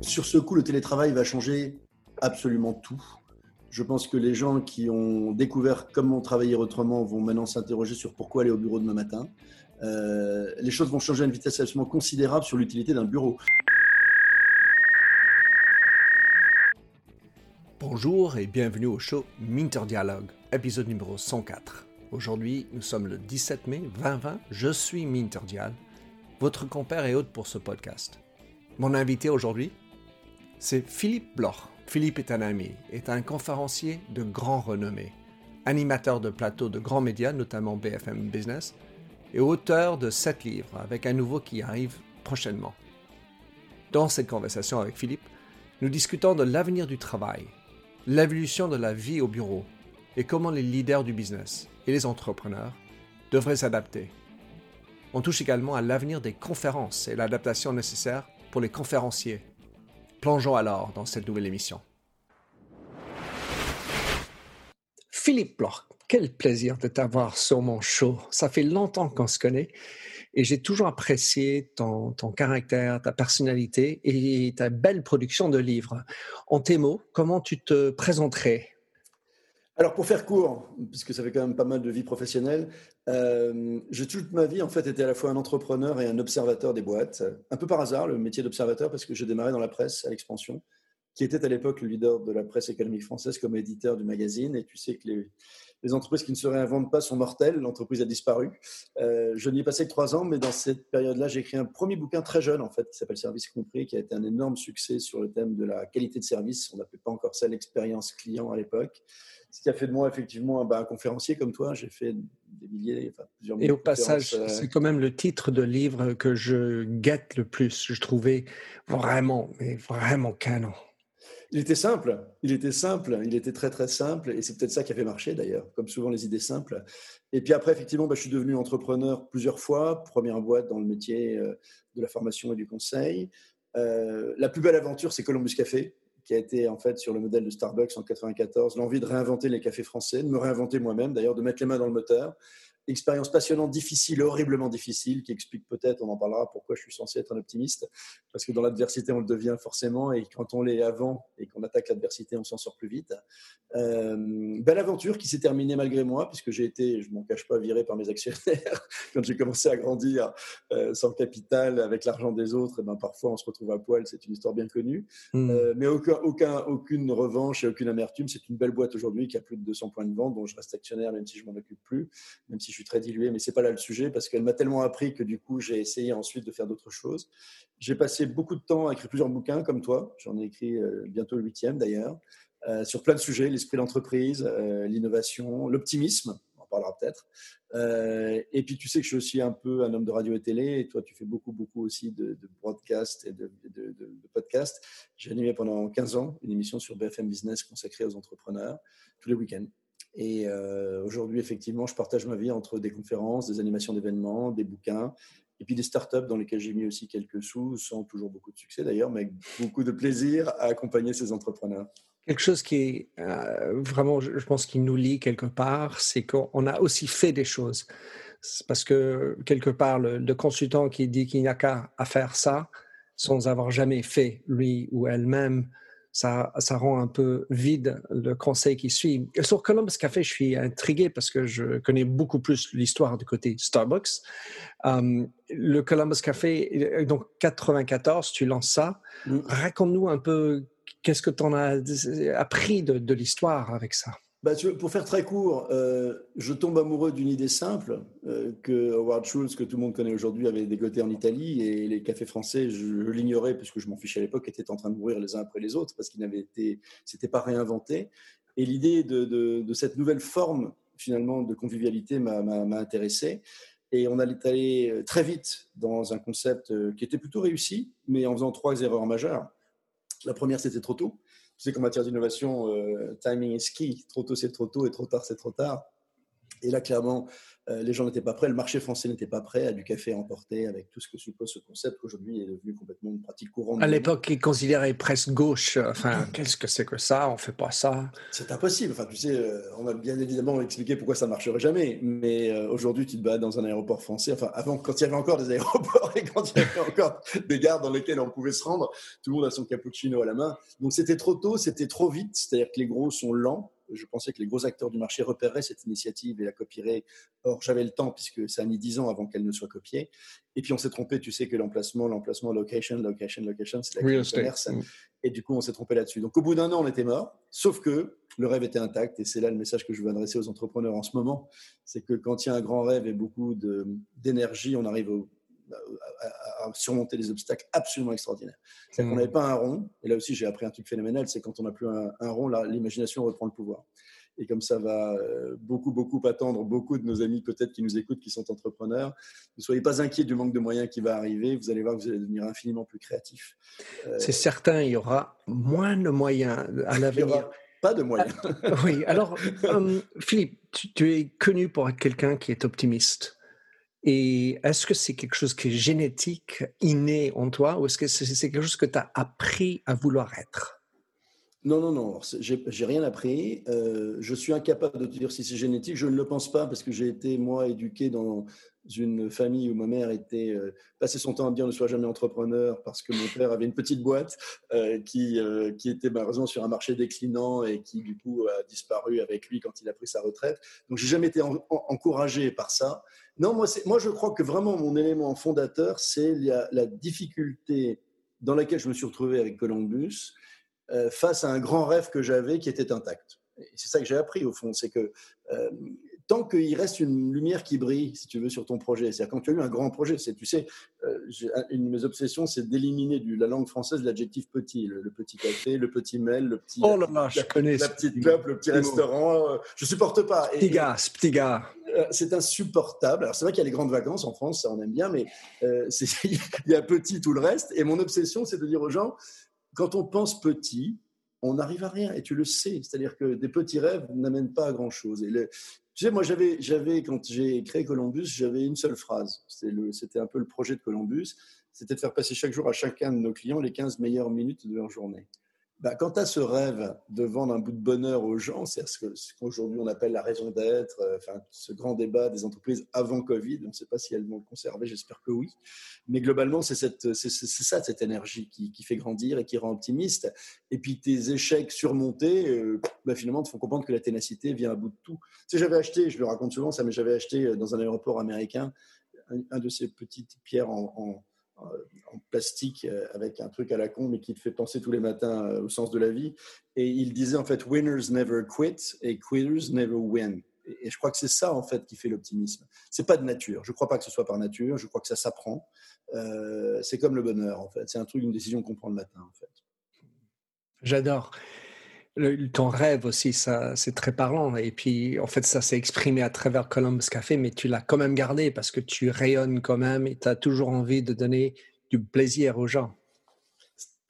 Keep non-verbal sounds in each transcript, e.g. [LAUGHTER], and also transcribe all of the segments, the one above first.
Sur ce coup, le télétravail va changer absolument tout. Je pense que les gens qui ont découvert comment travailler autrement vont maintenant s'interroger sur pourquoi aller au bureau demain matin. Euh, les choses vont changer à une vitesse absolument considérable sur l'utilité d'un bureau. Bonjour et bienvenue au show Minter Dialogue, épisode numéro 104. Aujourd'hui, nous sommes le 17 mai 2020. Je suis Minter Dial, votre compère et hôte pour ce podcast. Mon invité aujourd'hui, c'est Philippe Bloch. Philippe est un ami, est un conférencier de grand renommée, animateur de plateaux de grands médias, notamment BFM Business, et auteur de sept livres, avec un nouveau qui arrive prochainement. Dans cette conversation avec Philippe, nous discutons de l'avenir du travail, l'évolution de la vie au bureau, et comment les leaders du business et les entrepreneurs devraient s'adapter. On touche également à l'avenir des conférences et l'adaptation nécessaire pour les conférenciers Plongeons alors dans cette nouvelle émission. Philippe Bloch, quel plaisir de t'avoir sur mon show. Ça fait longtemps qu'on se connaît et j'ai toujours apprécié ton, ton, caractère, ta personnalité et ta belle production de livres. En tes mots, comment tu te présenterais alors pour faire court, puisque ça fait quand même pas mal de vie professionnelle, euh, j'ai toute ma vie en fait été à la fois un entrepreneur et un observateur des boîtes. Un peu par hasard le métier d'observateur parce que j'ai démarré dans la presse à l'expansion, qui était à l'époque le leader de la presse économique française comme éditeur du magazine. Et tu sais que les, les entreprises qui ne se réinventent pas sont mortelles. L'entreprise a disparu. Euh, je n'y ai passé que trois ans, mais dans cette période-là, j'ai écrit un premier bouquin très jeune, en fait, qui s'appelle Service compris, qui a été un énorme succès sur le thème de la qualité de service. On n'appelait pas encore ça l'expérience client à l'époque. Ce qui a fait de moi effectivement bah, un conférencier comme toi. J'ai fait des milliers, enfin, plusieurs milliers. Et au passage, euh, c'est quand même le titre de livre que je guette le plus. Je trouvais vraiment, mais vraiment canon. Il était simple, il était simple, il était très très simple, et c'est peut-être ça qui a fait marcher d'ailleurs, comme souvent les idées simples. Et puis après, effectivement, bah, je suis devenu entrepreneur plusieurs fois, première boîte dans le métier euh, de la formation et du conseil. Euh, la plus belle aventure, c'est Columbus Café, qui a été en fait sur le modèle de Starbucks en 94, l'envie de réinventer les cafés français, de me réinventer moi-même, d'ailleurs de mettre les mains dans le moteur expérience passionnante, difficile, horriblement difficile, qui explique peut-être, on en parlera, pourquoi je suis censé être un optimiste, parce que dans l'adversité, on le devient forcément, et quand on l'est avant et qu'on attaque l'adversité, on s'en sort plus vite. Euh, belle aventure qui s'est terminée malgré moi, puisque j'ai été, je m'en cache pas, viré par mes actionnaires [LAUGHS] quand j'ai commencé à grandir euh, sans capital, avec l'argent des autres. Et ben parfois, on se retrouve à poil, c'est une histoire bien connue, hmm. euh, mais aucun, aucun, aucune revanche et aucune amertume. C'est une belle boîte aujourd'hui qui a plus de 200 points de vente, dont je reste actionnaire, même si je m'en occupe plus, même si je suis très dilué, mais c'est pas là le sujet parce qu'elle m'a tellement appris que du coup, j'ai essayé ensuite de faire d'autres choses. J'ai passé beaucoup de temps à écrire plusieurs bouquins comme toi. J'en ai écrit euh, bientôt le huitième d'ailleurs, euh, sur plein de sujets l'esprit d'entreprise, euh, l'innovation, l'optimisme. On en parlera peut-être. et puis, tu sais que je suis aussi un peu un homme de radio et télé. Et toi, tu fais beaucoup, beaucoup aussi de, de broadcast et de, de, de podcast. J'ai animé pendant 15 ans une émission sur BFM Business consacrée aux entrepreneurs tous les week-ends. Et euh, aujourd'hui, effectivement, je partage ma vie entre des conférences, des animations d'événements, des bouquins, et puis des startups dans lesquelles j'ai mis aussi quelques sous, sans toujours beaucoup de succès d'ailleurs, mais avec beaucoup de plaisir à accompagner ces entrepreneurs. Quelque chose qui est euh, vraiment, je pense, qui nous lie quelque part, c'est qu'on a aussi fait des choses. Parce que quelque part, le, le consultant qui dit qu'il n'y a qu'à faire ça, sans avoir jamais fait, lui ou elle-même, ça, ça rend un peu vide le conseil qui suit. Sur Columbus Café, je suis intrigué parce que je connais beaucoup plus l'histoire du côté Starbucks. Um, le Columbus Café, donc 94, tu lances ça. Mm. Raconte-nous un peu qu'est-ce que tu en as appris de, de l'histoire avec ça. Bah, pour faire très court, euh, je tombe amoureux d'une idée simple euh, que Howard Schultz, que tout le monde connaît aujourd'hui, avait dégoté en Italie et les cafés français, je, l'ignorais parce que je m'en fichais à l'époque, étaient en train de mourir les uns après les autres parce qu'ils n'avaient été, c'était pas réinventé. Et l'idée de, de, cette nouvelle forme finalement de convivialité m'a intéressé. Et on allait aller très vite dans un concept euh, qui était plutôt réussi, mais en faisant trois erreurs majeures. La première, c'était trop tôt. Tu sais qu'en matière d'innovation, euh, timing is key. Trop tôt, c'est trop tôt et trop tard, c'est trop tard. Et là, clairement, les gens n'étaient pas prêts, le marché français n'était pas prêt à du café emporté avec tout ce que suppose ce concept qu'aujourd'hui est devenu complètement une pratique courante. À l'époque, il considérait presque gauche. Enfin, qu'est-ce que c'est que ça? On fait pas ça. C'est impossible. Enfin, tu sais, euh, on a bien évidemment expliqué pourquoi ça marcherait jamais. Mais euh, aujourd'hui, tu te bats dans un aéroport français. Enfin, avant, quand il y avait encore des aéroports [LAUGHS] et quand il y avait encore des gares dans lesquelles on pouvait se rendre, tout le monde a son cappuccino à la main. Donc c'était trop tôt, c'était trop vite. C'est-à-dire que les gros sont lents je pensais que les gros acteurs du marché repéreraient cette initiative et la copieraient. Or, j'avais le temps puisque ça a mis dix ans avant qu'elle ne soit copiée. Et puis, on s'est trompé. Tu sais que l'emplacement, l'emplacement, location, location, location, c'est la clé du commerce. Mm. Et du coup, on s'est trompé là-dessus. Donc, au bout d'un an, on était mort. Sauf que le rêve était intact. Et c'est là le message que je veux adresser aux entrepreneurs en ce moment. C'est que quand il y a un grand rêve et beaucoup d'énergie, on arrive au, à, surmonter des obstacles absolument extraordinaires. C'est-à-dire qu'on hmm. n'avait pas un rond, et là aussi j'ai appris un truc phénoménal, c'est quand on n'a plus un, rond, l'imagination reprend le pouvoir. Et comme ça va euh, beaucoup, beaucoup attendre beaucoup de nos amis peut-être qui nous écoutent, qui sont entrepreneurs, ne soyez pas inquiets du manque de moyens qui va arriver, vous allez voir que vous allez devenir infiniment plus créatif. Euh, c'est certain, il y aura moins de moyens à l'avenir. pas de moyens. Ah, oui, alors [LAUGHS] euh, Philippe, tu, es connu pour être quelqu'un qui est optimiste. Et est-ce que c'est quelque chose qui est génétique, inné en toi, ou est-ce que c'est quelque chose que tu as appris à vouloir être? Non, non, non, j'ai rien appris. Euh, je suis incapable de te dire si c'est génétique. Je ne le pense pas parce que j'ai été, moi, éduqué dans une famille où ma mère était euh, passait son temps à dire ne sois jamais entrepreneur parce que mon père avait une petite boîte euh, qui, qui était malheureusement sur un marché déclinant et qui, du coup, a disparu avec lui quand il a pris sa retraite. Donc, j'ai jamais été encouragé par ça. Non, moi, moi, je crois que vraiment mon élément fondateur, c'est la, la difficulté dans laquelle je me suis retrouvé avec Columbus euh, face à un grand rêve que j'avais qui était intact. C'est ça que j'ai appris au fond, c'est que euh, tant qu'il reste une lumière qui brille, si tu veux, sur ton projet, c'est-à-dire quand tu as eu un grand projet, c'est, tu sais, euh, une de mes obsessions, c'est d'éliminer de la langue française l'adjectif petit, le, petit café, le petit mail, le petit, oh là je connais la petite club, le petit restaurant, je supporte pas. Petit gars, petit gars. C'est insupportable. Alors c'est vrai qu'il y a les grandes vacances en France, ça on aime bien, mais [LAUGHS] il y a petit tout le reste. Et mon obsession, c'est de dire aux gens, quand on pense petit, on n'arrive à rien et tu le sais. C'est-à-dire que des petits rêves n'amènent pas à grand-chose. Tu sais, moi, j'avais, j'avais, quand j'ai créé Columbus, j'avais une seule phrase. C'était un peu le projet de Columbus. C'était de faire passer chaque jour à chacun de nos clients les 15 meilleures minutes de leur journée. Bah, quand tu as ce rêve de vendre un bout de bonheur aux gens, c'est ce qu'aujourd'hui on appelle la raison d'être, euh, enfin, ce grand débat des entreprises avant Covid, on ne sait pas si elles vont le conserver, j'espère que oui. Mais globalement, c'est ça, cette énergie qui, fait grandir et qui rend optimiste. Et puis tes échecs surmontés, euh, bah, finalement, te font comprendre que la ténacité vient à bout de tout. Tu sais, j'avais acheté, je le raconte souvent ça, mais j'avais acheté euh, dans un aéroport américain un, de ces petites pierres en en plastique euh, avec un truc à la con, mais qui te fait penser tous les matins euh, au sens de la vie. Et il disait en fait winners never quit et quitters never win. Et je crois que c'est ça en fait qui fait l'optimisme. C'est pas de nature. Je crois pas que ce soit par nature. Je crois que ça s'apprend. c'est comme le bonheur en fait. C'est un truc, une décision qu'on prend le matin en fait. J'adore. Ton rêve aussi, ça, c'est très parlant. Et puis, en fait, ça s'est exprimé à travers Columbus Café, mais tu l'as quand même gardé parce que tu rayonnes quand même et tu as toujours envie de donner du plaisir aux gens.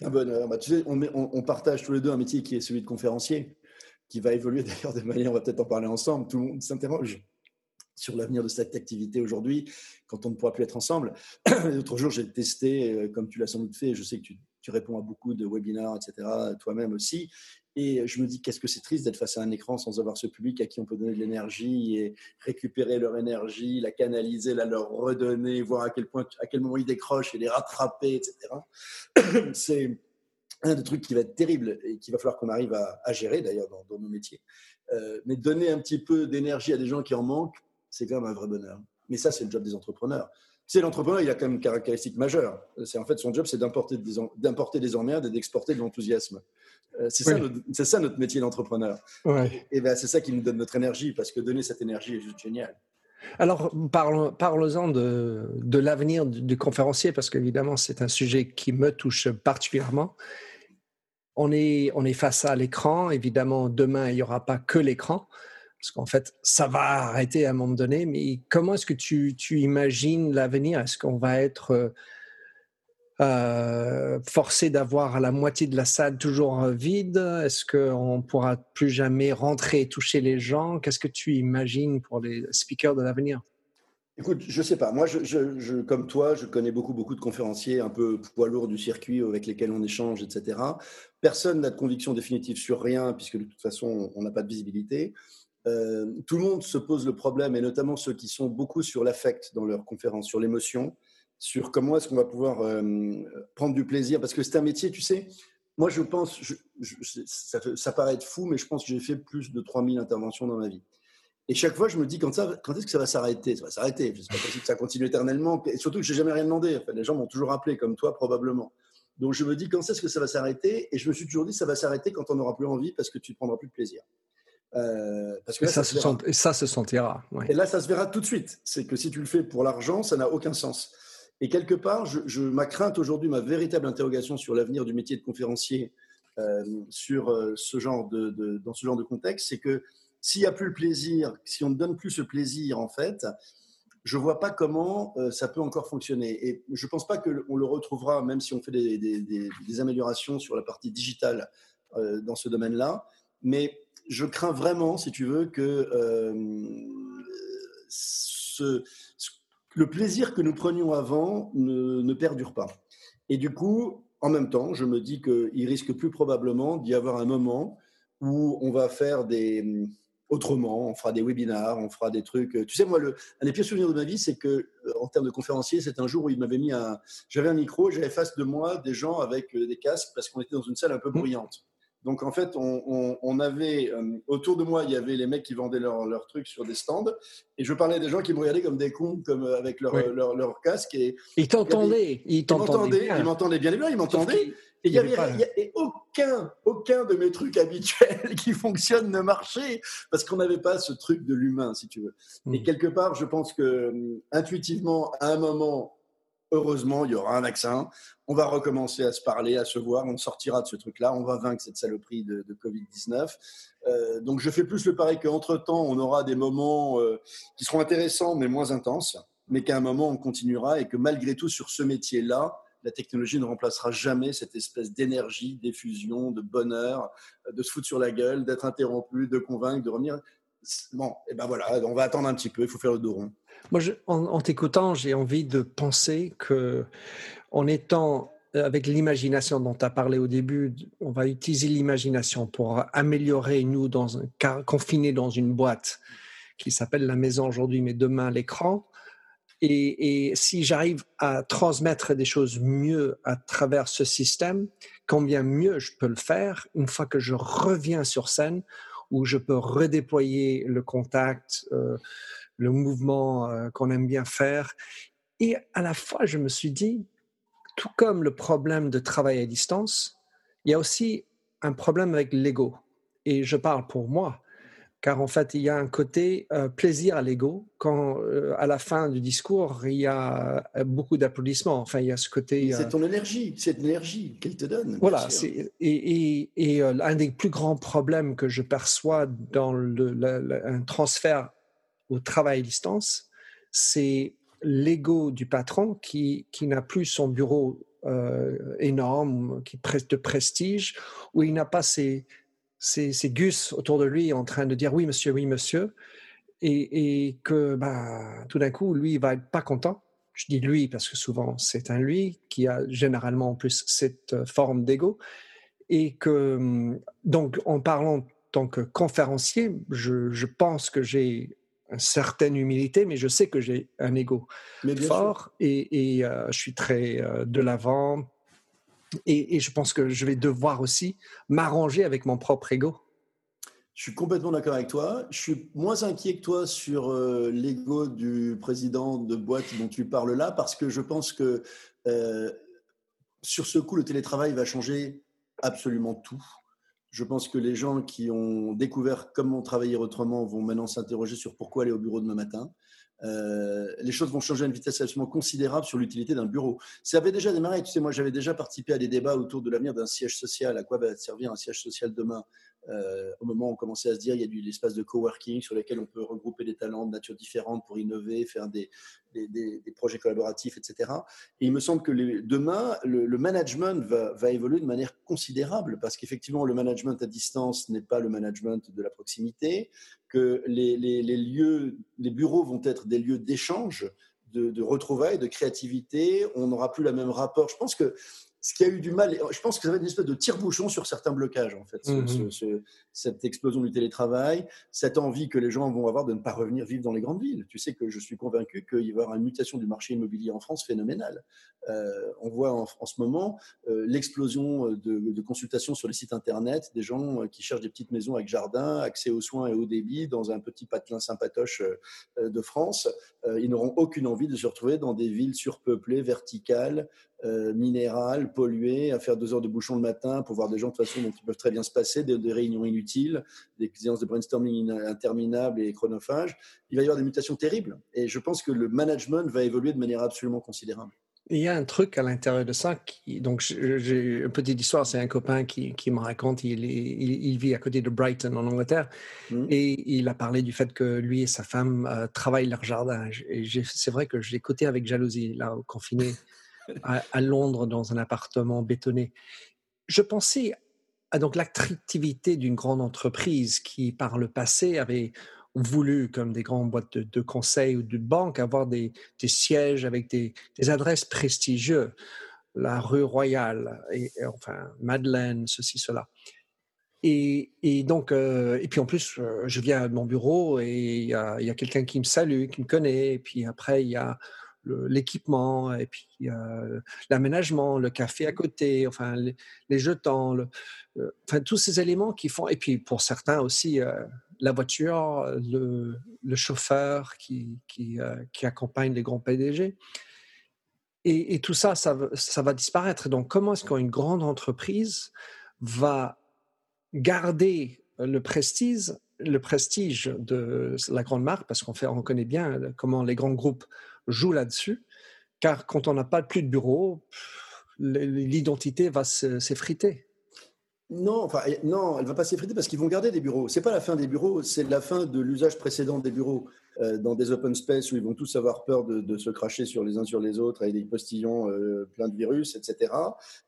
Un bonheur. Bah, tu sais, on, on, partage tous les deux un métier qui est celui de conférencier, qui va évoluer [LAUGHS] d'ailleurs de manière, on va peut-être en parler ensemble. Tout le monde s'interroge sur l'avenir de cette activité aujourd'hui, quand on ne pourra plus être ensemble. [CLEARS THROAT] L'autre jour, j'ai testé, euh, comme tu l'as sans doute fait, je sais que tu, tu réponds à beaucoup de webinars, etc., toi-même aussi. Et je me dis, qu'est-ce que c'est triste d'être face à un écran sans avoir ce public à qui on peut donner de l'énergie et récupérer leur énergie, la canaliser, la leur redonner, voir à quel point, à quel moment ils décrochent et les rattraper, etc. [COUGHS] c'est un des trucs qui va être terrible et qu'il va falloir qu'on arrive à, gérer d'ailleurs dans, nos métiers. Euh, mais donner un petit peu d'énergie à des gens qui en manquent, c'est quand même un vrai bonheur. Mais ça, c'est le job des entrepreneurs. C'est l'entrepreneur, il a quand même une caractéristique majeure. C'est en fait son job, c'est d'importer des, d'importer des emmerdes et d'exporter de l'enthousiasme. Euh, c'est ça, notre métier d'entrepreneur. Et ben, c'est ça qui nous donne notre énergie, parce que donner cette énergie est juste génial. Alors, parlons-en de, de l'avenir du, conférencier, parce qu'évidemment, c'est un sujet qui me touche particulièrement. On est, on est face à l'écran. Évidemment, demain, il n'y aura pas que l'écran, parce qu'en fait, ça va arrêter à un moment donné. Mais comment est-ce que tu, imagines l'avenir? Est-ce qu'on va être euh, euh, forcé d'avoir la moitié de la salle toujours vide? Est-ce qu'on pourra plus jamais rentrer et toucher les gens? Qu'est-ce que tu imagines pour les speakers de l'avenir? Écoute, je sais pas. Moi, je, comme toi, je connais beaucoup, beaucoup de conférenciers un peu poids lourds du circuit avec lesquels on échange, etc. Personne n'a de conviction définitive sur rien, puisque de toute façon, on n'a pas de visibilité. Euh, tout le monde se pose le problème, et notamment ceux qui sont beaucoup sur l'affect dans leurs conférences, sur l'émotion, sur comment est-ce qu'on va pouvoir euh, prendre du plaisir. Parce que c'est un métier, tu sais, moi je pense, ça, paraît être fou, mais je pense que j'ai fait plus de 3000 interventions dans ma vie. Et chaque fois, je me dis, quand, est-ce que ça va s'arrêter? Ça va s'arrêter. C'est pas possible que ça continue éternellement. Et surtout que je n'ai jamais rien demandé. les gens m'ont toujours appelé, comme toi, probablement. Donc, je me dis, quand est-ce que ça va s'arrêter? Et je me suis toujours dit, ça va s'arrêter quand on n'aura plus envie parce que tu ne prendras plus de plaisir. Euh, parce que ça, se sent, et ça se sentira. Et là, ça se verra tout de suite. C'est que si tu le fais pour l'argent, ça n'a aucun sens. Et quelque part, je, ma crainte aujourd'hui, ma véritable interrogation sur l'avenir du métier de conférencier euh, sur euh, ce genre de, dans ce genre de contexte, c'est que s'il n'y a plus le plaisir, si on ne donne plus ce plaisir, en fait, je ne vois pas comment euh, ça peut encore fonctionner. Et je ne pense pas qu'on le retrouvera, même si on fait des, améliorations sur la partie digitale dans ce domaine-là. Mais je crains vraiment, si tu veux, que euh, le plaisir que nous prenions avant ne, ne, perdure pas. Et du coup, en même temps, je me dis qu'il risque plus probablement d'y avoir un moment où on va faire des autrement. On fera des webinars, on fera des trucs. Euh, tu sais, moi, le, un des pires souvenirs de ma vie, c'est que, euh, en termes de conférencier, c'est un jour où il m'avait mis un. J'avais un micro, j'avais face de moi des gens avec des casques parce qu'on était dans une salle un peu mmh. bruyante. Donc en fait, on, avait autour de moi, il y avait les mecs qui vendaient leurs trucs sur des stands, et je parlais des gens qui me regardaient comme des cons, comme avec leur, leur, casque. Et ils t'entendaient, ils t'entendaient, ils m'entendaient bien, bien, ils m'entendaient. Et il n'y avait, aucun, aucun de mes trucs [LAUGHS] habituels qui fonctionnent ne marchait parce qu'on n'avait pas ce truc de l'humain, si tu veux. Et hmm. quelque part, je pense que hum, intuitivement, à un moment, heureusement, il y aura un vaccin. On va recommencer à se parler, à se voir. On sortira de ce truc-là. On va vaincre cette saloperie de, Covid-19. Euh, donc, je fais plus le pari qu'entre-temps, on aura des moments euh, qui seront intéressants, mais moins intenses. Mais qu'à un moment, on continuera et que malgré tout, sur ce métier-là, la technologie ne remplacera jamais cette espèce d'énergie, d'effusion, de bonheur, de se foutre sur la gueule, d'être interrompu, de convaincre, de revenir. Bon, et eh ben voilà, on va attendre un petit peu, il faut faire le dos rond. Moi, en, t'écoutant, j'ai envie de penser que, en étant avec l'imagination dont tu as parlé au début, on va utiliser l'imagination pour améliorer nous, confinés dans une boîte qui s'appelle la maison aujourd'hui, mais demain l'écran. Et, si j'arrive à transmettre des choses mieux à travers ce système, combien mieux je peux le faire une fois que je reviens sur scène, où je peux redéployer le contact, euh, le mouvement euh, qu'on aime bien faire. Et à la fois, je me suis dit, tout comme le problème de travail à distance, il y a aussi un problème avec l'ego. Et je parle pour moi car en fait, il y a un côté euh, plaisir à l'ego quand, euh, à la fin du discours, il y a euh, beaucoup d'applaudissements. Enfin, il y a ce côté. C'est ton énergie, c'est l'énergie qu'elle te donne. Voilà. Et, et, un des plus grands problèmes que je perçois dans le, un transfert au travail à distance, c'est l'ego du patron qui, qui n'a plus son bureau énorme, qui de prestige, où il n'a pas ses c'est Gus autour de lui en train de dire oui monsieur, oui monsieur, et, que bah, tout d'un coup, lui, il va être pas content. Je dis lui parce que souvent c'est un lui qui a généralement en plus cette euh, forme d'ego. Et que, hum, donc, en parlant en tant que conférencier, je, pense que j'ai une certaine humilité, mais je sais que j'ai un ego fort et, et euh, je suis très euh, de l'avant, et, je pense que je vais devoir aussi m'arranger avec mon propre ego. Je suis complètement d'accord avec toi. Je suis moins inquiet que toi sur euh, l'ego du président de boîte dont tu parles là, parce que je pense que euh, sur ce coup, le télétravail va changer absolument tout. Je pense que les gens qui ont découvert comment travailler autrement vont maintenant s'interroger sur pourquoi aller au bureau demain matin. Euh, les choses vont changer à une vitesse absolument considérable sur l'utilité d'un bureau. Ça avait déjà démarré, tu sais, moi j'avais déjà participé à des débats autour de l'avenir d'un siège social, à quoi va servir un siège social demain? Euh, au moment où on commençait à se dire il y a du l'espace de coworking sur lequel on peut regrouper des talents de nature différente pour innover, faire des, projets collaboratifs, etc. Et il me semble que demain, le, management va, évoluer de manière considérable parce qu'effectivement, le management à distance n'est pas le management de la proximité, que les, lieux, les bureaux vont être des lieux d'échange de, de, retrouvailles, de créativité. On n'aura plus le même rapport. Je pense que ce qui a eu du mal, je pense que ça va être une espèce de tire-bouchon sur certains blocages, en fait, mhm. cette explosion du télétravail, cette envie que les gens vont avoir de ne pas revenir vivre dans les grandes villes. Tu sais que je suis convaincu qu'il va y avoir une mutation du marché immobilier en France phénoménale. Euh, on voit en, ce moment euh, l'explosion de, consultations sur les sites Internet, des gens euh, qui cherchent des petites maisons avec jardin, accès aux soins et au débit dans un petit patelin sympatoche de France. ils n'auront aucune envie de se retrouver dans des villes surpeuplées, verticales, euh, minérales, polluées, à faire deux heures de bouchon le matin pour voir des gens de toute façon dont ils peuvent très bien se passer, des, réunions inutiles, des séances de brainstorming interminables et chronophages. Il va y avoir des mutations terribles. Et je pense que le management va évoluer de manière absolument considérable. Il y a un truc à l'intérieur de ça. Qui, donc, j'ai une petite histoire. C'est un copain qui, qui me raconte. Il, il, vit à côté de Brighton, en Angleterre. Mmh. Et il a parlé du fait que lui et sa femme euh, travaillent leur jardin. Et c'est vrai que j'ai écouté avec jalousie, là, confiné à, Londres dans un appartement bétonné. Je pensais à donc l'attractivité d'une grande entreprise qui, par le passé, avait voulu, comme des grandes boîtes de, conseil ou de banque, avoir des, sièges avec des, adresses prestigieuses. La rue Royale, et, enfin Madeleine, ceci, cela. Et, donc, euh, et puis en plus, euh, je viens à mon bureau et il y a, a quelqu'un qui me salue, qui me connaît. Et puis après, il y a l'équipement et puis l'aménagement, le café à côté, enfin les, jetons, le, enfin tous ces éléments qui font et puis pour certains aussi la voiture, le, chauffeur qui qui, accompagne les grands PDG. Et, et tout ça, ça, ça, va disparaître. Donc, comment est-ce qu'une grande entreprise va garder le prestige, le prestige de la grande marque, parce qu'on fait, on connaît bien comment les grands groupes joue là-dessus, car quand on n'a pas plus de bureau, l'identité va s'effriter. Non, enfin, non, elle va pas s'effriter parce qu'ils vont garder des bureaux. C'est pas la fin des bureaux, c'est la fin de l'usage précédent des bureaux euh, dans des open space où ils vont tous avoir peur de, se cracher sur les uns sur les autres avec des postillons euh, pleins de virus, etc.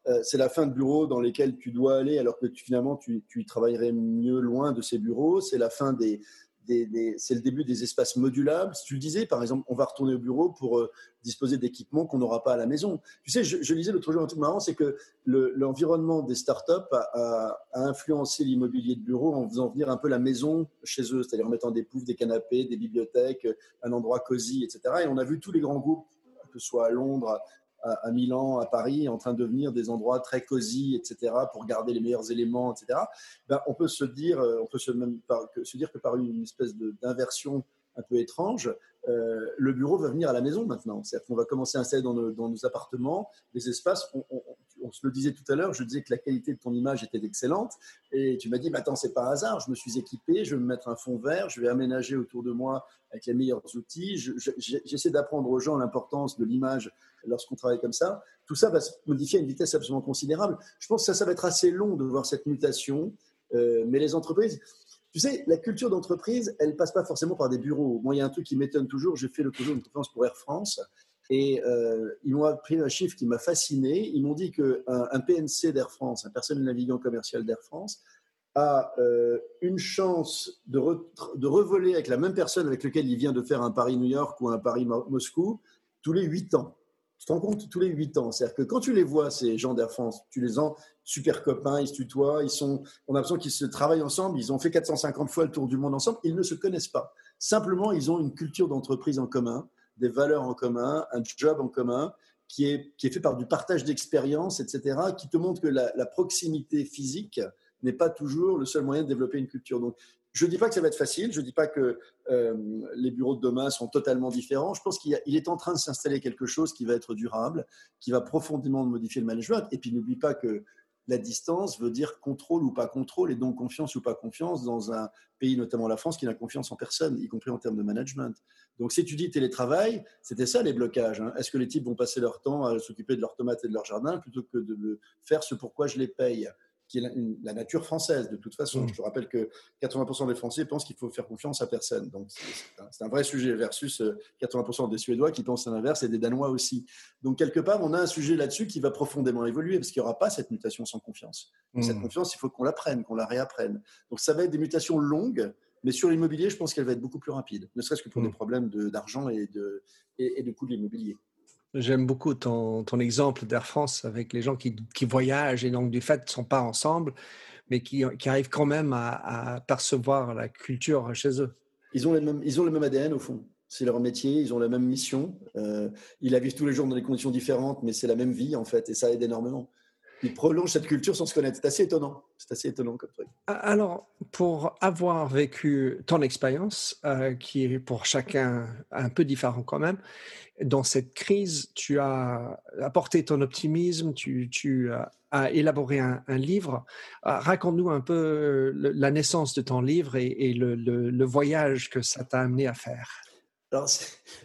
Euh, c'est la fin de bureaux dans lesquels tu dois aller alors que finalement tu, tu travaillerais mieux loin de ces bureaux. C'est la fin des, c'est le début des espaces modulables. Si tu le disais, par exemple, on va retourner au bureau pour euh, disposer d'équipements qu'on n'aura pas à la maison. Tu sais, je, lisais l'autre jour un truc marrant, c'est que l'environnement des startups a, a, influencé l'immobilier de bureau en faisant venir un peu la maison chez eux, c'est-à-dire en mettant des poufs, des canapés, des bibliothèques, un endroit cosy, etc. Et on a vu tous les grands groupes, que ce soit à Londres, à, Milan, à Paris, en train de devenir des endroits très cosy, etc., pour garder les meilleurs éléments, etc., ben, on peut se dire, euh, on peut se, se dire que par une espèce d'inversion un peu étrange, euh, le bureau va venir à la maison maintenant. C'est-à-dire va commencer à installer dans nos, appartements des espaces. On, se le disait tout à l'heure, je disais que la qualité de ton image était excellente. Et tu m'as dit, mais attends, c'est pas hasard. Je me suis équipé, je vais me mettre un fond vert, je vais aménager autour de moi avec les meilleurs outils. J'essaie d'apprendre aux gens l'importance de l'image lorsqu'on travaille comme ça. Tout ça va se modifier à une vitesse absolument considérable. Je pense que ça, ça va être assez long de voir cette mutation. Euh, mais les entreprises, tu sais, la culture d'entreprise, elle passe pas forcément par des bureaux. Moi, il y a un truc qui m'étonne toujours. J'ai fait le jour une conférence pour Air France et euh, ils m'ont appris un chiffre qui m'a fasciné. Ils m'ont dit qu'un un PNC d'Air France, un personnel navigant commercial d'Air France, a euh, une chance de, de, revoler avec la même personne avec laquelle il vient de faire un Paris-New York ou un Paris-Moscou tous les huit ans. Tu te rends compte tous les huit ans. C'est-à-dire que quand tu les vois, ces gens d'Air France, tu les as super copains, ils se tutoient, ils sont, on a l'impression qu'ils se travaillent ensemble, ils ont fait 450 fois le tour du monde ensemble, ils ne se connaissent pas. Simplement, ils ont une culture d'entreprise en commun, des valeurs en commun, un job en commun, qui est, qui est fait par du partage d'expériences, etc., qui te montre que la, proximité physique n'est pas toujours le seul moyen de développer une culture. Je ne dis pas que ça va être facile, je ne dis pas que euh, les bureaux de demain sont totalement différents. Je pense qu'il est en train de s'installer quelque chose qui va être durable, qui va profondément modifier le management. Et puis n'oublie pas que la distance veut dire contrôle ou pas contrôle, et donc confiance ou pas confiance dans un pays, notamment la France, qui n'a confiance en personne, y compris en termes de management. Donc si tu dis télétravail, c'était ça les blocages. Hein. Est-ce que les types vont passer leur temps à s'occuper de leurs tomates et de leur jardin plutôt que de faire ce pourquoi je les paye? Qui est la, nature française de toute façon. Mm. Je te rappelle que 80% des Français pensent qu'il faut faire confiance à personne. Donc c'est un, vrai sujet versus 80% euh, des Suédois qui pensent à l'inverse et des Danois aussi. Donc quelque part, on a un sujet là-dessus qui va profondément évoluer parce qu'il n'y aura pas cette mutation sans confiance. Cette mm. confiance, il faut qu'on l'apprenne, qu'on la réapprenne. Donc ça va être des mutations longues. Mais sur l'immobilier, je pense qu'elle va être beaucoup plus rapide, ne serait-ce que pour des mm. problèmes d'argent et de, et, et de coût de l'immobilier. J'aime beaucoup ton, ton exemple d'Air France avec les gens qui, qui, voyagent et donc du fait ne sont pas ensemble, mais qui, qui arrivent quand même à, percevoir la culture chez eux. Ils ont, les mêmes, ils ont le même ADN au fond. C'est leur métier, ils ont la même mission. Euh, ils la vivent tous les jours dans des conditions différentes, mais c'est la même vie en fait, et ça aide énormément ils prolongent cette culture sans se connaître. C'est assez étonnant. C'est assez étonnant comme truc. Alors, pour avoir vécu ton expérience, euh, qui est pour chacun un peu différent quand même, dans cette crise, tu as apporté ton optimisme, tu, tu as élaboré un, livre. Euh, raconte-nous un peu la naissance de ton livre et, le, voyage que ça t'a amené à faire. Alors,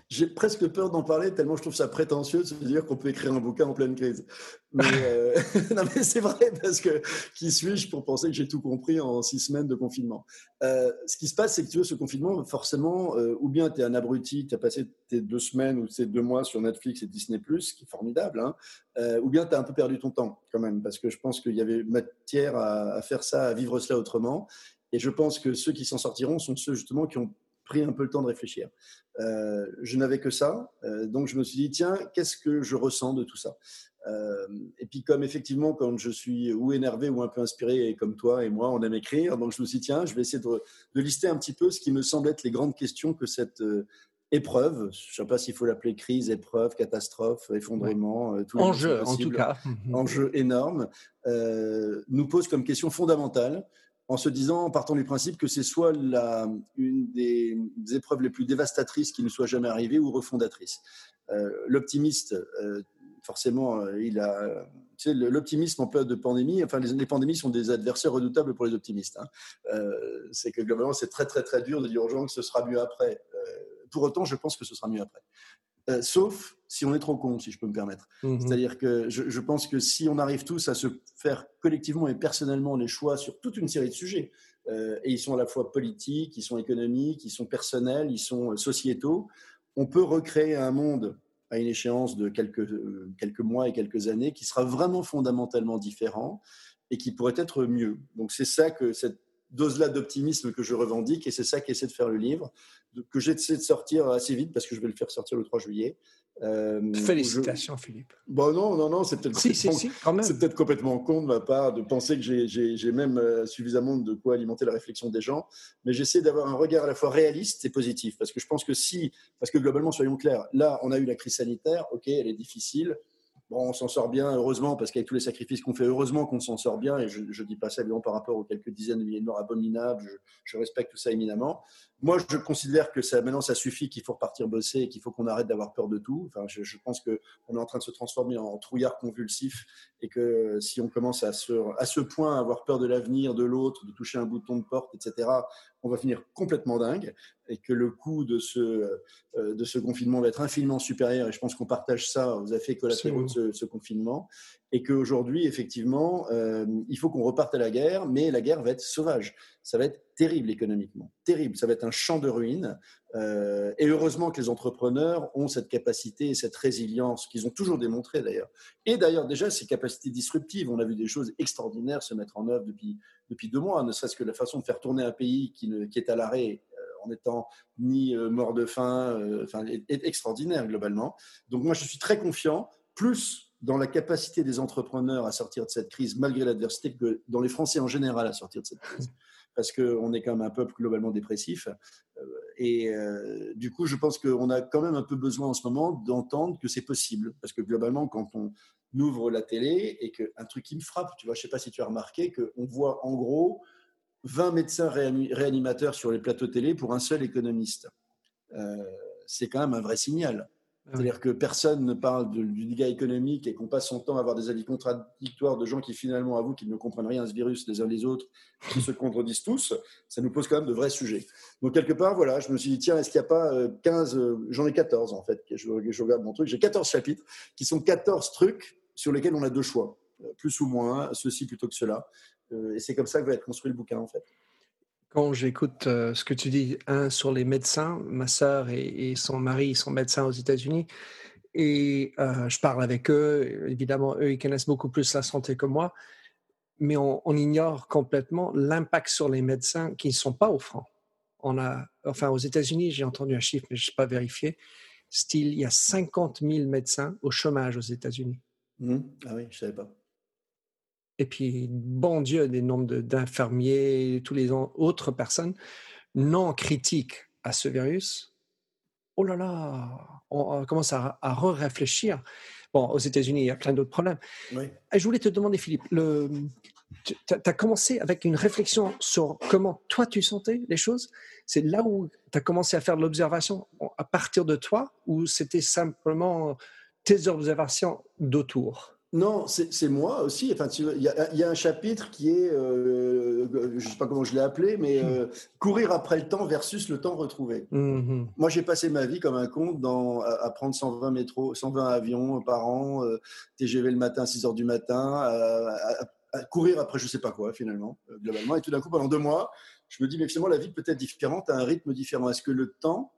j'ai presque peur d'en parler tellement je trouve ça prétentieux de se dire qu'on peut écrire un bouquin en pleine crise. Mais, [LAUGHS] euh, [LAUGHS] non, mais c'est vrai parce que qui suis-je pour penser que j'ai tout compris en six semaines de confinement? Euh, Ce qui se passe, c'est que tu veux, ce confinement, forcément, euh, ou bien tu es un abruti, tu as passé tes deux semaines ou tes deux mois sur Netflix et Disney, ce qui est formidable, hein, ou bien tu as un peu perdu ton temps quand même, parce que je pense qu'il y avait matière à, à faire ça, à vivre cela autrement. Et je pense que ceux qui s'en sortiront sont ceux justement qui ont pris un peu le temps de réfléchir. Euh, je n'avais que ça, euh, donc je me suis dit, tiens, qu'est-ce que je ressens de tout ça? Euh, Et puis comme effectivement, quand je suis ou énervé ou un peu inspiré, comme toi et moi, on aime écrire, donc je me suis dit, tiens, je vais essayer de, lister un petit peu ce qui me semble être les grandes questions que cette épreuve, je ne sais pas s'il faut l'appeler crise, épreuve, catastrophe, effondrement, tout enjeu en tout cas, [LAUGHS] enjeu énorme, nous pose comme question fondamentale en se disant, en partant du principe que c'est soit une des, épreuves les plus dévastatrices qui ne soit jamais arrivée ou refondatrice. Euh, l'optimiste, euh, forcément, euh, il a. Tu sais, l'optimisme en période de pandémie, enfin, les, pandémies sont des adversaires redoutables pour les optimistes. Hein. c'est que globalement, c'est très, très, très dur de dire aux gens que ce sera mieux après. pour autant, je pense que ce sera mieux après. Euh, sauf si on est trop con, si je peux me permettre. Mhm. C'est-à-dire que je, pense que si on arrive tous à se faire collectivement et personnellement les choix sur toute une série de sujets, euh, et ils sont à la fois politiques, ils sont économiques, ils sont personnels, ils sont euh, sociétaux, on peut recréer un monde à une échéance de quelques, quelques mois et quelques années qui sera vraiment fondamentalement différent et qui pourrait être mieux. Donc c'est ça que cette dose-là d'optimisme que je revendique, et c'est ça qu'essaie de faire le livre, que j'essaie de sortir assez vite, parce que je vais le faire sortir le 3 juillet. Euh, Félicitations, Philippe. Bon, non, non, non, c'est peut-être si, si, si, peut complètement con de ma part de penser que j'ai même euh, suffisamment de quoi alimenter la réflexion des gens, mais j'essaie d'avoir un regard à la fois réaliste et positif, parce que je pense que si, parce que globalement, soyons clairs, là, on a eu la crise sanitaire, ok, elle est difficile, Bon, on s'en sort bien, heureusement, parce qu'avec tous les sacrifices qu'on fait, heureusement qu'on s'en sort bien, et je ne dis pas ça évidemment par rapport aux quelques dizaines de milliers de morts abominables, je, respecte tout ça éminemment. Moi, je considère que ça, maintenant, ça suffit, qu'il faut repartir bosser et qu'il faut qu'on arrête d'avoir peur de tout. Enfin, je, pense qu'on est en train de se transformer en trouillard convulsif et que si on commence à ce, à ce point à avoir peur de l'avenir, de l'autre, de toucher un bouton de porte, etc., on va finir complètement dingue et que le coût de ce, euh, de ce confinement va être infiniment supérieur. Et je pense qu'on partage ça aux effets collatéraux de ce, ce confinement. Et qu'aujourd'hui, effectivement, euh, il faut qu'on reparte à la guerre, mais la guerre va être sauvage. Ça va être terrible économiquement, terrible. Ça va être un champ de ruines. Euh, et heureusement que les entrepreneurs ont cette capacité et cette résilience qu'ils ont toujours démontré d'ailleurs. Et d'ailleurs déjà ces capacités disruptives. On a vu des choses extraordinaires se mettre en œuvre depuis, depuis deux mois, ne serait-ce que la façon de faire tourner un pays qui, qui est à l'arrêt euh, en étant ni mort de faim, enfin, est extraordinaire globalement. Donc moi je suis très confiant, plus dans la capacité des entrepreneurs à sortir de cette crise malgré l'adversité que dans les Français en général à sortir de cette crise. Parce qu'on est quand même un peuple globalement dépressif. Euh, et euh, du coup, je pense qu'on a quand même un peu besoin en ce moment d'entendre que c'est possible. Parce que globalement, quand on ouvre la télé et qu'un truc qui me frappe, tu vois, je ne sais pas si tu as remarqué, qu'on voit en gros 20 médecins réanimateurs sur les plateaux télé pour un seul économiste. Euh, c'est quand même un vrai signal. Ah C'est-à-dire que personne ne parle du dégât économique et qu'on passe son temps à avoir des avis contradictoires de gens qui finalement avouent qu'ils ne comprennent rien à ce virus les uns les autres, qui se contredisent tous. Ça nous pose quand même de vrais sujets. Donc quelque part, voilà, je me suis dit, tiens, est-ce qu'il n'y a pas 15, euh, euh, j'en ai 14 en fait, je, je regarde mon truc, j'ai 14 chapitres qui sont 14 trucs sur lesquels on a deux choix. plus ou moins, ceci plutôt que cela. et c'est comme ça que va être construit le bouquin, en fait. Quand j'écoute ce que tu dis, un sur les médecins, ma sœur et, son mari sont médecins aux États-Unis, et je parle avec eux. Évidemment, eux, ils connaissent beaucoup plus la santé que moi, mais on, ignore complètement l'impact sur les médecins qui ne sont pas au franc. On a, enfin, aux États-Unis, j'ai entendu un chiffre, mais je ne sais pas vérifié. Style, il y a 50 000 médecins au chômage aux États-Unis. Mmh. Ah oui, je ne savais pas. Et puis, bon Dieu, des nombres d'infirmiers, tous les autres personnes non critiques à ce virus. Oh là là, on, commence à, à réfléchir Bon, aux États-Unis, il y a plein d'autres problèmes. Et je voulais te demander, Philippe, tu as commencé avec une réflexion sur comment toi tu sentais les choses. C'est là où tu as commencé à faire de l'observation à partir de toi ou c'était simplement tes observations d'autour? Non, c'est moi aussi. Enfin, il y, a un chapitre qui est, euh, je ne sais pas comment je l'ai appelé, mais euh, courir après le temps versus le temps retrouvé. Mmh moi, j'ai passé ma vie comme un con dans, à, prendre 120 métros, 120 avions par an, euh, TGV le matin à 6 heures du matin, à, courir après je ne sais pas quoi finalement, globalement. Et tout d'un coup, pendant deux mois, je me dis, mais finalement, la vie peut être différente, à un rythme différent. Est-ce que le temps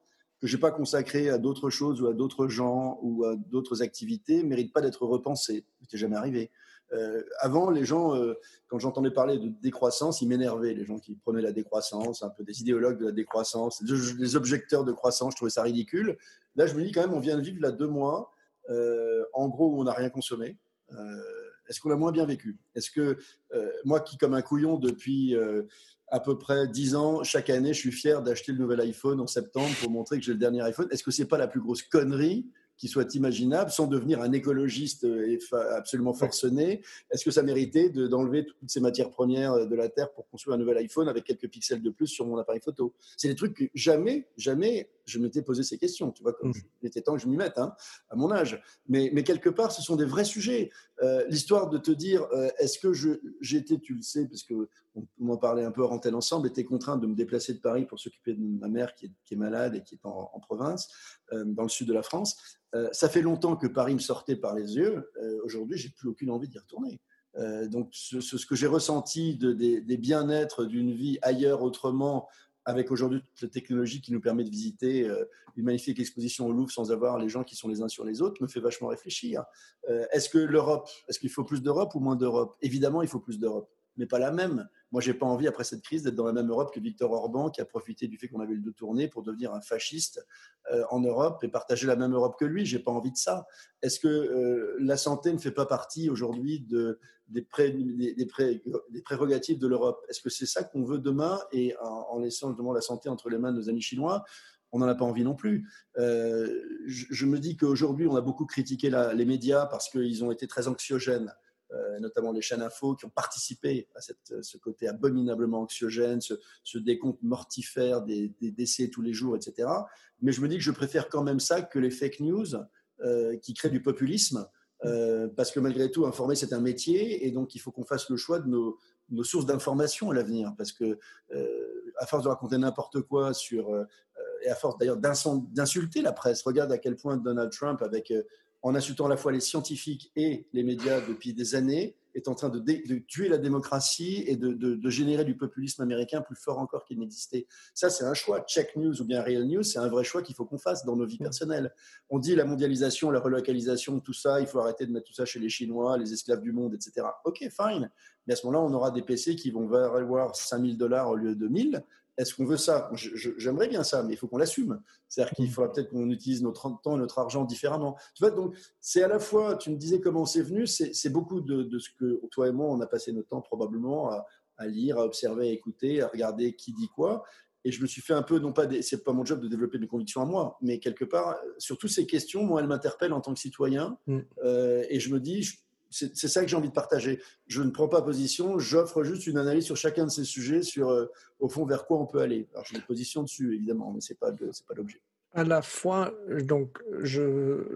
que je n'ai pas consacré à d'autres choses ou à d'autres gens ou à d'autres activités mérite pas d'être repensé. Ce jamais arrivé. Euh, avant, les gens, euh, quand j'entendais parler de décroissance, ils m'énervaient, les gens qui prenaient la décroissance, un peu des idéologues de la décroissance, des objecteurs de croissance, je trouvais ça ridicule. Là, je me dis quand même, on vient de vivre là deux mois, euh, en gros, où on n'a rien consommé. Est-ce qu'on l'a moins bien vécu? Est-ce que moi, qui comme un couillon depuis à peu près 10 ans, chaque année, je suis fier d'acheter le nouvel iPhone en septembre pour montrer que j'ai le dernier iPhone. Est-ce que c'est pas la plus grosse connerie qui soit imaginable sans devenir un écologiste euh, absolument forcené? Est-ce que ça méritait d'enlever toutes ces matières premières euh, de la Terre pour construire un nouvel iPhone avec quelques pixels de plus sur mon appareil photo? C'est des trucs que jamais, jamais je m'étais posé ces questions. Tu vois, comme mmh. il était temps que je m'y mette hein, à mon âge. Mais, mais, quelque part, ce sont des vrais sujets. Euh, l'histoire de te dire, est-ce que j'étais, tu le sais, parce que on, en parlait un peu en antenne ensemble, était contraint de me déplacer de Paris pour s'occuper de ma mère qui est, qui est, malade et qui est en, en province, dans le sud de la France. Euh, ça fait longtemps que Paris me sortait par les yeux. Euh, aujourd'hui, j'ai plus aucune envie d'y retourner. Euh, donc, ce, que j'ai ressenti de, des, bien-être d'une vie ailleurs, autrement, avec aujourd'hui toute la technologie qui nous permet de visiter une magnifique exposition au Louvre sans avoir les gens qui sont les uns sur les autres, me fait vachement réfléchir. est-ce que l'Europe, est-ce qu'il faut plus d'Europe ou moins d'Europe? Évidemment, il faut plus d'Europe mais pas la même. Moi, j'ai pas envie, après cette crise, d'être dans la même Europe que Victor Orban, qui a profité du fait qu'on avait le dos tourné pour devenir un fasciste euh, en Europe et partager la même Europe que lui. J'ai pas envie de ça. Est-ce que euh, la santé ne fait pas partie aujourd'hui de, des, des, prérogatives de l'Europe? Est-ce que c'est ça qu'on veut demain? Et en, laissant justement la santé entre les mains de nos amis chinois, on n'en a pas envie non plus. Euh, je, me dis qu'aujourd'hui, on a beaucoup critiqué les médias parce qu'ils ont été très anxiogènes. Euh, notamment les chaînes info, qui ont participé à cette, ce côté abominablement anxiogène, ce, décompte mortifère des, décès tous les jours, etc. Mais je me dis que je préfère quand même ça que les fake news euh, qui créent du populisme, euh, parce que malgré tout, informer, c'est un métier, et donc il faut qu'on fasse le choix de nos, nos sources d'information à l'avenir, parce que à force de raconter n'importe quoi sur et à force d'ailleurs d'insulter la presse. Regarde à quel point Donald Trump, avec en insultant à la fois les scientifiques et les médias depuis des années, est en train de, tuer la démocratie et de, générer du populisme américain plus fort encore qu'il n'existait. Ça, c'est un choix. Check News ou bien Real News, c'est un vrai choix qu'il faut qu'on fasse dans nos vies personnelles. On dit la mondialisation, la relocalisation, tout ça, il faut arrêter de mettre tout ça chez les Chinois, les esclaves du monde, etc. Ok, fine. Mais à ce moment-là, on aura des PC qui vont valoir 5000 dollars au lieu de 1000 est-ce qu'on veut ça? J'aimerais bien ça, mais il faut qu'on l'assume. C'est-à-dire qu'il faudra peut-être qu'on utilise notre temps et notre argent différemment. Tu vois, donc c'est à la fois, tu me disais comment c'est venu, c'est beaucoup de, ce que toi et moi, on a passé notre temps probablement à, lire, à observer, à écouter, à regarder qui dit quoi. Et je me suis fait un peu, non pas, c'est pas mon job de développer mes convictions à moi, mais quelque part, sur toutes ces questions, moi, elles m'interpellent en tant que citoyen. Mm. Euh, et je me dis, c'est ça que j'ai envie de partager. Je ne prends pas position, j'offre juste une analyse sur chacun de ces sujets, sur euh, au fond vers quoi on peut aller. Alors j'ai une position dessus évidemment, mais c'est pas pas l'objet. À la fois, donc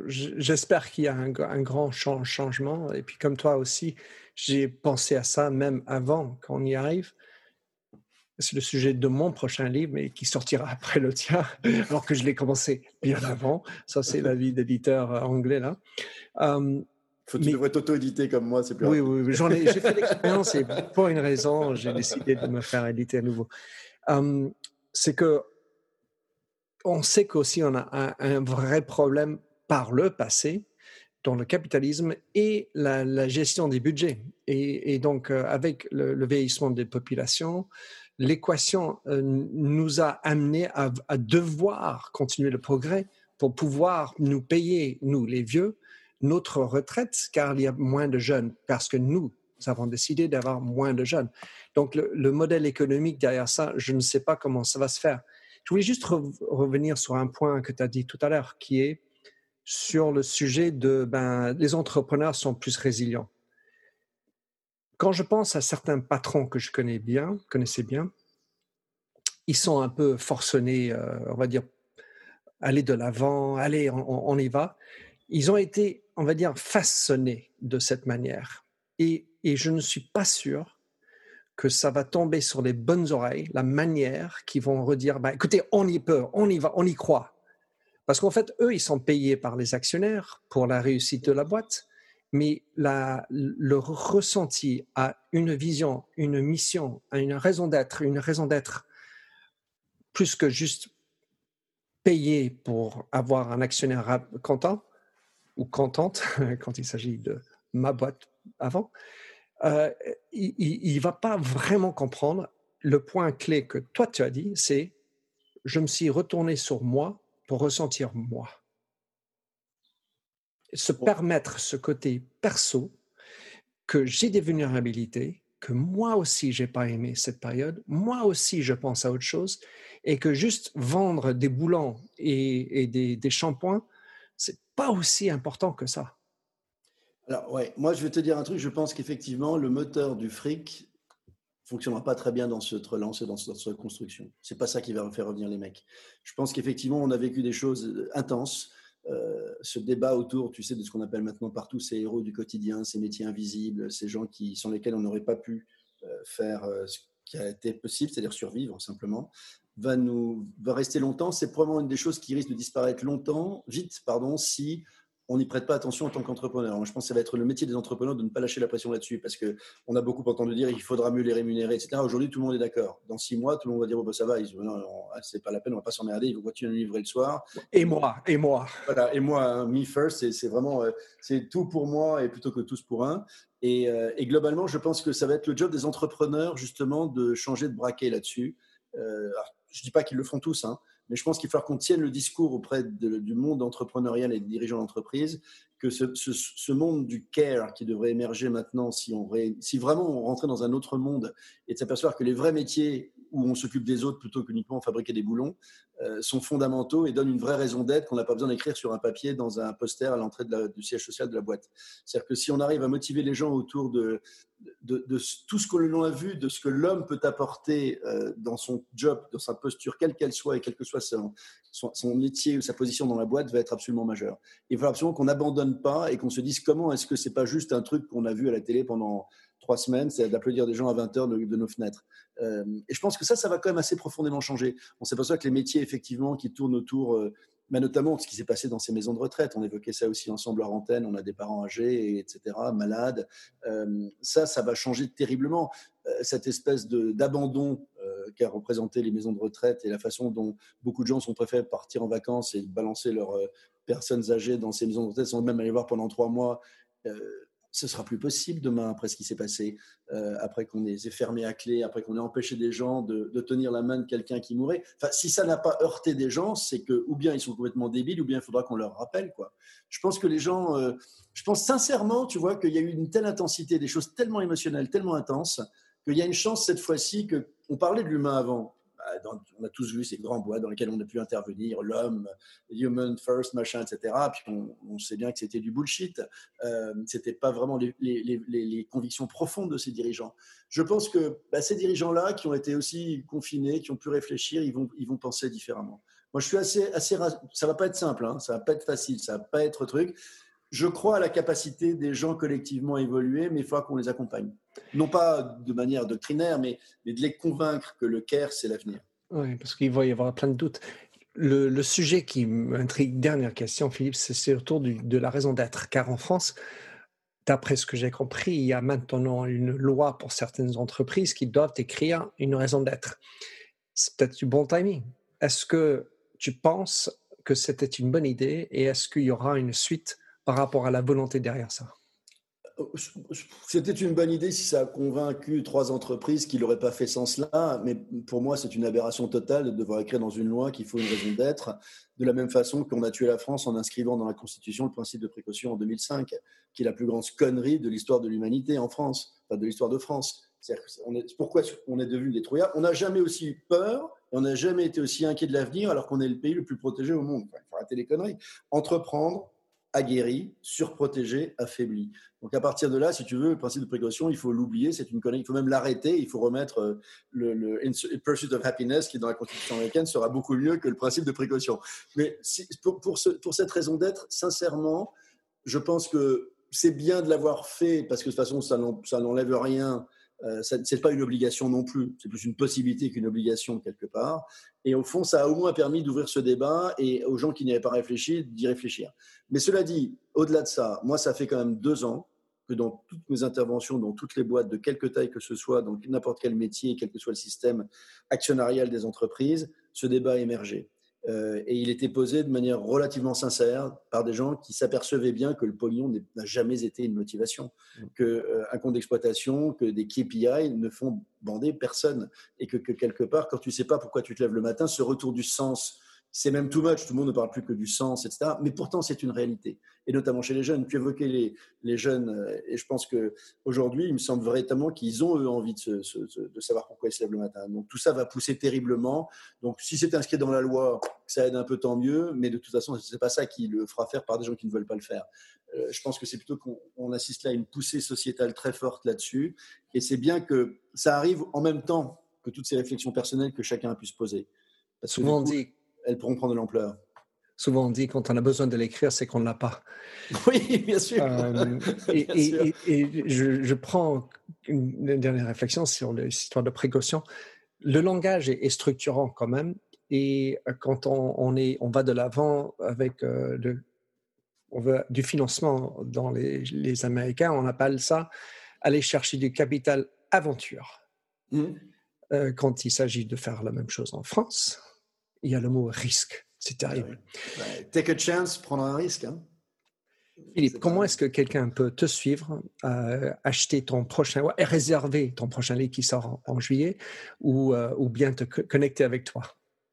j'espère qu'il y a un, grand changement. Et puis comme toi aussi, j'ai pensé à ça même avant qu'on y arrive. C'est le sujet de mon prochain livre, mais qui sortira [LAUGHS] après le tien, alors que je l'ai commencé bien avant. Ça, c'est la vie d'éditeur anglais là. Euh, Faut, tu devrais t'auto-éditer comme moi, c'est plus Oui, oui, j'en ai, j'ai fait [LAUGHS] l'expérience et pour une raison, j'ai décidé de me faire éditer à nouveau. Hum, c'est que on sait qu'aussi on a un, vrai problème par le passé dans le capitalisme et la, gestion des budgets. Et, donc, euh, avec le, vieillissement des populations, l'équation euh, nous a amené à, devoir continuer le progrès pour pouvoir nous payer, nous les vieux, notre retraite, car il y a moins de jeunes, parce que nous avons décidé d'avoir moins de jeunes. Donc, le, modèle économique derrière ça, je ne sais pas comment ça va se faire. Je voulais juste revenir sur un point que tu as dit tout à l'heure, qui est sur le sujet de ben, les entrepreneurs sont plus résilients. Quand je pense à certains patrons que je connais bien, connaissais bien, ils sont un peu forcenés, euh, on va dire, aller de l'avant, allez, on, y va. Ils ont été, on va dire, façonnés de cette manière. Et, et je ne suis pas sûr que ça va tomber sur les bonnes oreilles, la manière qui vont redire, bah, écoutez, on y peut, on y va, on y croit. Parce qu'en fait, eux, ils sont payés par les actionnaires pour la réussite de la boîte mais la, le ressenti à une vision, une mission, à une raison d'être, une raison d'être, plus que juste payer pour avoir un actionnaire content ou contente [LAUGHS] quand il s'agit de ma boîte avant, euh, il ne va pas vraiment comprendre. Le point clé que toi tu as dit, c'est je me suis retourné sur moi pour ressentir moi. Se permettre ce côté perso, que j'ai des vulnérabilités, que moi aussi j'ai pas aimé cette période, moi aussi je pense à autre chose, et que juste vendre des boulons et, des, des shampoings, c'est pas aussi important que ça. Alors ouais, moi je vais te dire un truc, je pense qu'effectivement le moteur du fric fonctionnera pas très bien dans cette relance et dans cette reconstruction. C'est pas ça qui va faire revenir les mecs. Je pense qu'effectivement on a vécu des choses intenses euh, ce débat autour, tu sais, de ce qu'on appelle maintenant partout ces héros du quotidien, ces métiers invisibles, ces gens qui, sans lesquels on n'aurait pas pu euh, faire euh, ce qui a été possible, c'est-à-dire survivre simplement, va, nous, va rester longtemps. C'est probablement une des choses qui risque de disparaître longtemps, vite, pardon, si on n'y prête pas attention en tant qu'entrepreneur. Je pense que ça va être le métier des entrepreneurs de ne pas lâcher la pression là-dessus parce qu'on a beaucoup entendu dire qu'il faudra mieux les rémunérer, etc. Aujourd'hui, tout le monde est d'accord. Dans six mois, tout le monde va dire oh, bah, ça va, c'est pas la peine, on va pas s'emmerder, ils vont continuer à nous livrer le soir. Et moi, et moi. Voilà, et moi, hein, me first, c'est vraiment euh, c'est tout pour moi et plutôt que tous pour un. Et, euh, globalement, je pense que ça va être le job des entrepreneurs justement de changer de braquet là-dessus. Euh, je dis pas qu'ils le font tous, hein, mais je pense qu'il faut qu'on tienne le discours auprès du monde entrepreneurial et des dirigeants d'entreprise que ce, monde du care qui devrait émerger maintenant, si, si vraiment on rentrait dans un autre monde et de s'apercevoir que les vrais métiers où on s'occupe des autres plutôt qu'uniquement fabriquer des boulons, euh, sont fondamentaux et donnent une vraie raison d'être qu'on n'a pas besoin d'écrire sur un papier dans un poster à l'entrée du siège social de la boîte. C'est-à-dire que si on arrive à motiver les gens autour de, tout ce que l'on a vu, de ce que l'homme peut apporter euh, dans son job, dans sa posture, quelle qu'elle soit et quel que soit son, son, métier ou sa position dans la boîte, va être absolument majeur. Il faut absolument qu'on n'abandonne pas et qu'on se dise comment est-ce que c'est pas juste un truc qu'on a vu à la télé pendant trois semaines, c'est d'applaudir des gens à 20 heures de, nos fenêtres. Euh, et je pense que ça, ça va quand même assez profondément changer. On s'aperçoit que les métiers, effectivement, qui tournent autour, euh, mais notamment ce qui s'est passé dans ces maisons de retraite, on évoquait ça aussi ensemble à antenne, on a des parents âgés, etc., malades. Euh, ça, ça va changer terriblement. cette espèce d'abandon qu'a représenté les maisons de retraite et la façon dont beaucoup de gens sont préférés partir en vacances et balancer leurs personnes âgées dans ces maisons de retraite sans même aller voir pendant trois mois ce sera plus possible demain après ce qui s'est passé, euh, après qu'on les ait fermés à clé, après qu'on ait empêché des gens de, tenir la main de quelqu'un qui mourait. Enfin, si ça n'a pas heurté des gens, c'est que ou bien ils sont complètement débiles, ou bien il faudra qu'on leur rappelle quoi. Je pense que les gens, euh, je pense sincèrement, tu vois, qu'il y a eu une telle intensité, des choses tellement émotionnelles, tellement intenses, qu'il y a une chance cette fois-ci que on parlait de l'humain avant on a tous vu ces grands bois dans lesquels on a pu intervenir, l'homme, human first, machin, etc. Puis on, sait bien que c'était du bullshit. Euh, c'était pas vraiment les, convictions profondes de ces dirigeants. Je pense que bah, ces dirigeants-là, qui ont été aussi confinés, qui ont pu réfléchir, ils vont, penser différemment. Moi, je suis assez, assez, ça va pas être simple, hein, ça va pas être facile, ça va pas être truc je crois à la capacité des gens collectivement à évoluer, mais il faut qu'on les accompagne. Non pas de manière doctrinaire, mais, de les convaincre que le CARE, c'est l'avenir. Oui, parce qu'il va y avoir plein de doutes. Le, sujet qui m'intrigue, dernière question, Philippe, c'est autour de la raison d'être. Car en France, d'après ce que j'ai compris, il y a maintenant une loi pour certaines entreprises qui doivent écrire une raison d'être. C'est peut-être du bon timing. Est-ce que tu penses que c'était une bonne idée et est-ce qu'il y aura une suite par rapport à la volonté derrière ça? C'était une bonne idée si ça a convaincu trois entreprises qui n'auraient pas fait sans cela, mais pour moi, c'est une aberration totale de devoir écrire dans une loi qu'il faut une raison d'être, de la même façon qu'on a tué la France en inscrivant dans la Constitution le principe de précaution en 2005, qui est la plus grande connerie de l'histoire de l'humanité en France, enfin de l'histoire de France. C'est pourquoi on est devenu des trouillards? On n'a jamais aussi eu peur on n'a jamais été aussi inquiet de l'avenir alors qu'on est le pays le plus protégé au monde. il faut arrêter les conneries. Entreprendre, aguerri, surprotégé, affaibli. Donc à partir de là, si tu veux, le principe de précaution, il faut l'oublier, c'est une connerie. Il faut même l'arrêter. Il faut remettre euh, le, Pursuit of Happiness, qui dans la Constitution américaine sera beaucoup mieux que le principe de précaution. Mais pour, pour cette raison d'être, sincèrement, je pense que c'est bien de l'avoir fait parce que de toute façon, ça n'enlève rien euh, ce n'est pas une obligation non plus, c'est plus une possibilité qu'une obligation quelque part. Et au fond, ça a au moins permis d'ouvrir ce débat et aux gens qui n'y avaient pas réfléchi, d'y réfléchir. Mais cela dit, au-delà de ça, moi, ça fait quand même deux ans que dans toutes mes interventions, dans toutes les boîtes, de quelque taille que ce soit, dans n'importe quel métier, quel que soit le système actionnarial des entreprises, ce débat a émergé. Euh, et il était posé de manière relativement sincère par des gens qui s'apercevaient bien que le pognon n'a jamais été une motivation, mmh. qu'un euh, compte d'exploitation, que des KPI ne font bander personne, et que, que, quelque part, quand tu ne sais pas pourquoi tu te lèves le matin, ce retour du sens c'est même too much, tout le monde ne parle plus que du sens, etc. Mais pourtant, c'est une réalité. Et notamment chez les jeunes. Tu évoquais les, les jeunes, euh, et je pense qu'aujourd'hui, il me semble véritablement qu'ils ont, eux, envie de, de, savoir pourquoi ils se lèvent le matin. Donc tout ça va pousser terriblement. Donc si c'est inscrit dans la loi, ça aide un peu, tant mieux. Mais de toute façon, ce n'est pas ça qui le fera faire par des gens qui ne veulent pas le faire. Euh, je pense que c'est plutôt qu'on assiste là à une poussée sociétale très forte là-dessus. Et c'est bien que ça arrive en même temps que toutes ces réflexions personnelles que chacun a pu se poser. Parce Souvent on dit elles pourront prendre de l'ampleur. Souvent on dit quand on a besoin de l'écrire, c'est qu'on ne l'a pas. Oui, bien sûr. Euh, [LAUGHS] et, je, prends une, dernière réflexion sur l'histoire de précaution. Le langage est, structurant quand même. Et euh, quand on, est, on va de l'avant avec euh, on veut, du financement dans les, les, Américains, on appelle ça aller chercher du capital aventure. Mmh. quand il s'agit de faire la même chose en France, il y a le mot risque. C'est terrible. take a chance, prendre un risque. Hein. Philippe, comment est-ce que quelqu'un peut te suivre, euh, acheter ton prochain, et réserver ton prochain livre qui sort en, juillet, ou, euh, ou bien te connecter avec toi?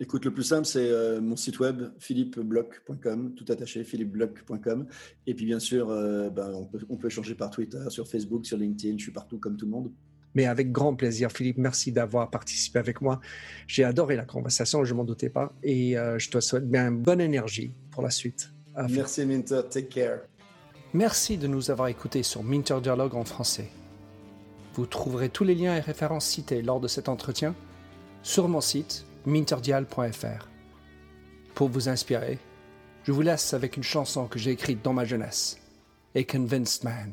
Écoute, le plus simple, c'est euh, mon site web, philippeblock.com, tout attaché, philippeblock.com. Et puis, bien sûr, ben, on, peut, on peut échanger par Twitter, sur Facebook, sur LinkedIn, je suis partout comme tout le monde. Mais avec grand plaisir, Philippe, merci d'avoir participé avec moi. J'ai adoré la conversation, je ne m'en doutais pas. Et euh, je te souhaite bien bonne énergie pour la suite. Merci Minter, take care. Merci de nous avoir écoutés sur Minter Dialogue en français. Vous trouverez tous les liens et références cités lors de cet entretien sur mon site minterdial.fr. Pour vous inspirer, je vous laisse avec une chanson que j'ai écrite dans ma jeunesse, A Convinced Man.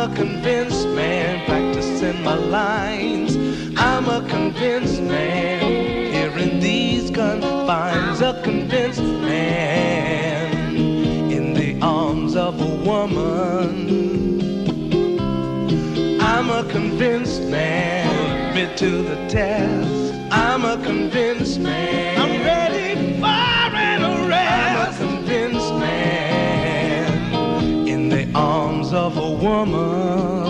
A convinced man practicing my lines. I'm a convinced man hearing these confines. A convinced man in the arms of a woman. I'm a convinced man, fit to the test. I'm a convinced man. I'm ready woman.